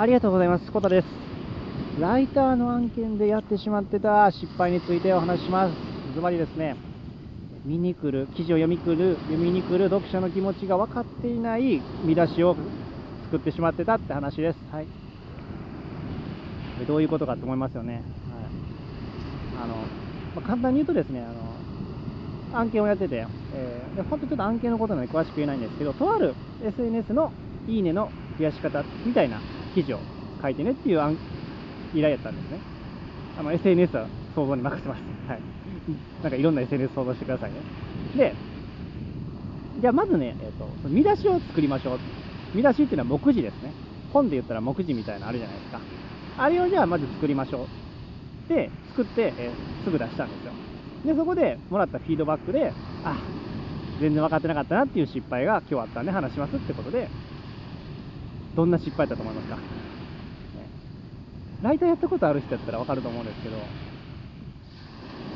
ありがとうございます。コタです。ライターの案件でやってしまってた失敗についてお話しします。ズバリですね、見に来る、記事を読み来る、読みに来る読者の気持ちが分かっていない見出しを作ってしまってたって話です。はい。どういうことかと思いますよね。はい。あの、まあ簡単に言うとですね、あの、案件をやってて、えーで本当ちょっと案件のことなので詳しく言えないんですけど、とある SNS のいいねの増やし方みたいな記事を書いてねっていう依頼やったんですね。あの SNS は想像に任せます。はい。なんかいろんな SNS 想像してくださいね。で、じゃあまずね、えっ、と、見出しを作りましょう。見出しっていうのは目次ですね。本で言ったら目次みたいなのあるじゃないですか。あれをじゃあまず作りましょう。で、作って、えーすぐ出したんですよ。で、そこでもらったフィードバックで、あ、全然分かってなかったなっていう失敗が今日あったんで話しますってことで、どんな失敗だと思いますか、ねライターやったことある人だったら分かると思うんですけど、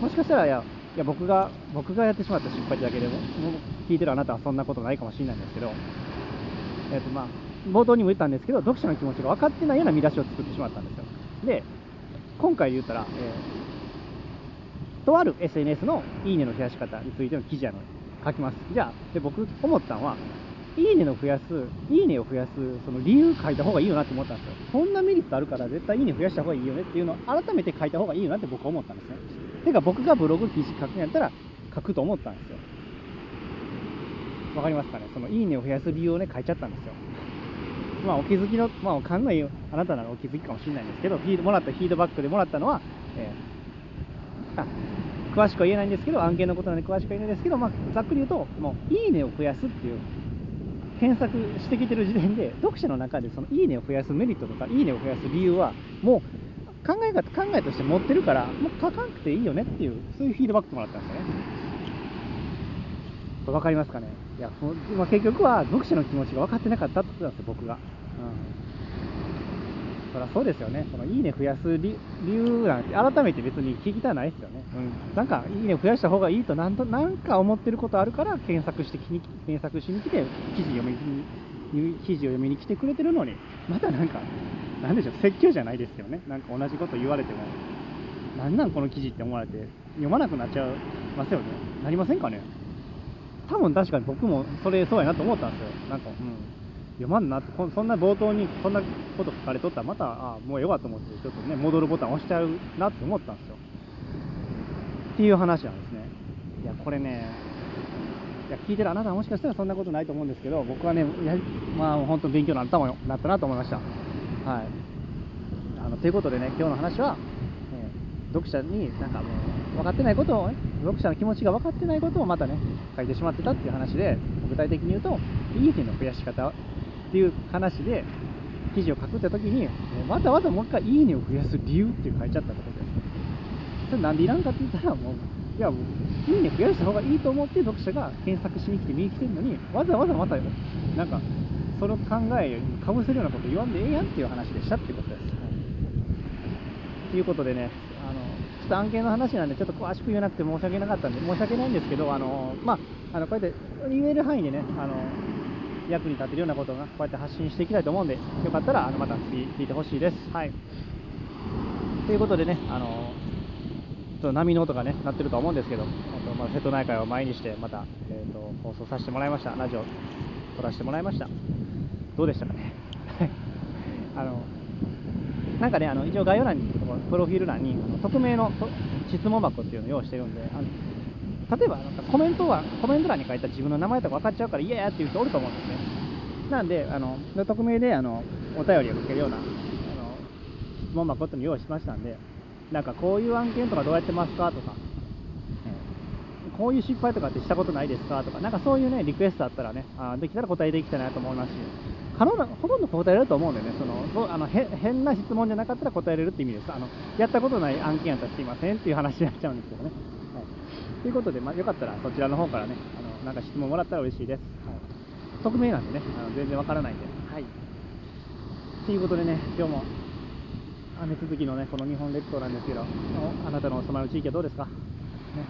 もしかしたら、いや、いや僕が、僕がやってしまった失敗だけでも、も聞いてるあなたはそんなことないかもしれないんですけど、えっ、とまあ、冒頭にも言ったんですけど、読者の気持ちが分かってないような見出しを作ってしまったんですよ。で、今回言ったら、えーとある SNS のいいねの増やし方についての記事やの書きます。じゃあ、で僕思ったのは、いいねの増やす、いいねを増やす、その理由書いた方がいいよなって思ったんですよ。そんなメリットあるから絶対いいね増やした方がいいよねっていうのを改めて書いた方がいいよなって僕は思ったんですね。てか僕がブログ記事書くんやったら書くと思ったんですよ。わかりますかね？そのいいねを増やす理由をね書いちゃったんですよ。まあお気づきの、まあわかんないあなたならお気づきかもしれないんですけど、フィードもらったフィードバックでもらったのは、えーあ詳しくは言えないんですけど、案件のことなんで詳しくは言えないんですけど、まあ、ざっくり言うと、もう、いいねを増やすっていう、検索してきてる時点で、読者の中でそのいいねを増やすメリットとか、いいねを増やす理由は、もう考え方、考えとして持ってるから、もう書かなくていいよねっていう、そういうフィードバックもらったんですよね。これ分かりますかね？いや、そのまあ、結局は読者の気持ちが分かってなかったってことなんですよ、僕が。うんそりゃそうですよね、そのいいね増やす理理由なんて、改めて別に聞きたくないですよね、うん、なんかいいね増やした方がいいとなんと、なんか思ってることあるから、検索してきに検索しに来て、記事読みに記事を読みに来てくれてるのに、またなんか、なんでしょう、説教じゃないですよね、なんか同じこと言われても、なんなんこの記事って思われて、読まなくなっちゃいますよね、なりませんかね。多分確かに僕もそれそうやなと思ったんですよ。なんか、うん。読まんなって、そんな冒頭にこんなこと書かれとったら、また、あもうよかと思って、ちょっとね、戻るボタン押しちゃうなって思ったんですよ。っていう話なんですね。いや、これね、いや、聞いてるあなたはもしかしたらそんなことないと思うんですけど、僕はね、やまあ、本当に勉強になったもんなったなと思いました。はい。あの、ということでね、今日の話は、え読者になんかもう分かってないことをね、読者の気持ちが分かってないことをまたね、書いてしまってたっていう話で、具体的に言うと、いいねの増やし方っていう話で、記事を書くって時に、わざわざもう一回いいねを増やす理由って書いちゃったってことです。それなんでいらんかって言ったら、もう、いや、いいね増やした方がいいと思って読者が検索しに来て見に来てるのに、わざわざまた、なんか、その考えにかぶせるようなこと言わんでええやんっていう話でしたってことです。ということでね、あのちょっと案件の話なんで、ちょっと詳しく言えなくて申し訳なかったんで、申し訳ないんですけど、あのまあ、あのこうやって言える範囲でね、あの役に立てるようなことがこうやって発信していきたいと思うんで、よかったらあのまた聞いてほしいです。はい。ということでね、あのちょっと波の音がね、鳴ってるとは思うんですけど、あとまあ瀬戸内海を前にして、また、えー、と放送させてもらいました。ラジオ撮らせてもらいました。どうでしたかね？あのなんかね、あの一応概要欄に、プロフィール欄に、あの匿名のと質問箱っていうのを用意してるんで、あの例えばなんかコメントは、コメント欄に書いた自分の名前とか分かっちゃうから嫌やっていう人おると思うんですね。なんで、あの匿名であのお便りを受けるようなあの質問箱っていうのを用意しましたんで、なんかこういう案件とかどうやってますかとか、こういう失敗とかってしたことないですかとか、なんかそういうね、リクエストあったらね、あできたら答えていきたいなと思いますし、可能なほとんど答えられると思うんでね、そのそあのへ変な質問じゃなかったら答えれるって意味です。あのやったことない案件やったらすいませんっていう話になっちゃうんですけどね。はい、ということで、まあ、よかったらそちらの方からね、あのなんか質問もらったら嬉しいです。はい、匿名なんでね、あの全然わからないんで。はい。ということでね、今日も雨続きのね、この日本列島なんですけど、あなたのお住まいの地域はどうですか、ね、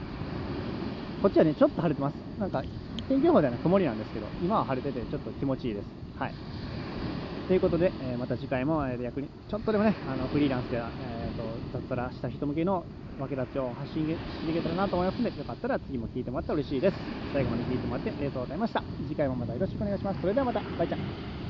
こっちはね、ちょっと晴れてます。なんか、天気予報ではね、曇りなんですけど、今は晴れてて、ちょっと気持ちいいです。はい。ということで、えーまた次回も、えー役に、ちょっとでもね、あのフリーランスで、えー、と脱サラした人向けの分け立ちを発信していけたらなと思いますので、よかったら次も聞いてもらったら嬉しいです。最後まで聞いてもらってありがとうございました。次回もまたよろしくお願いします。それではまた、バイチャ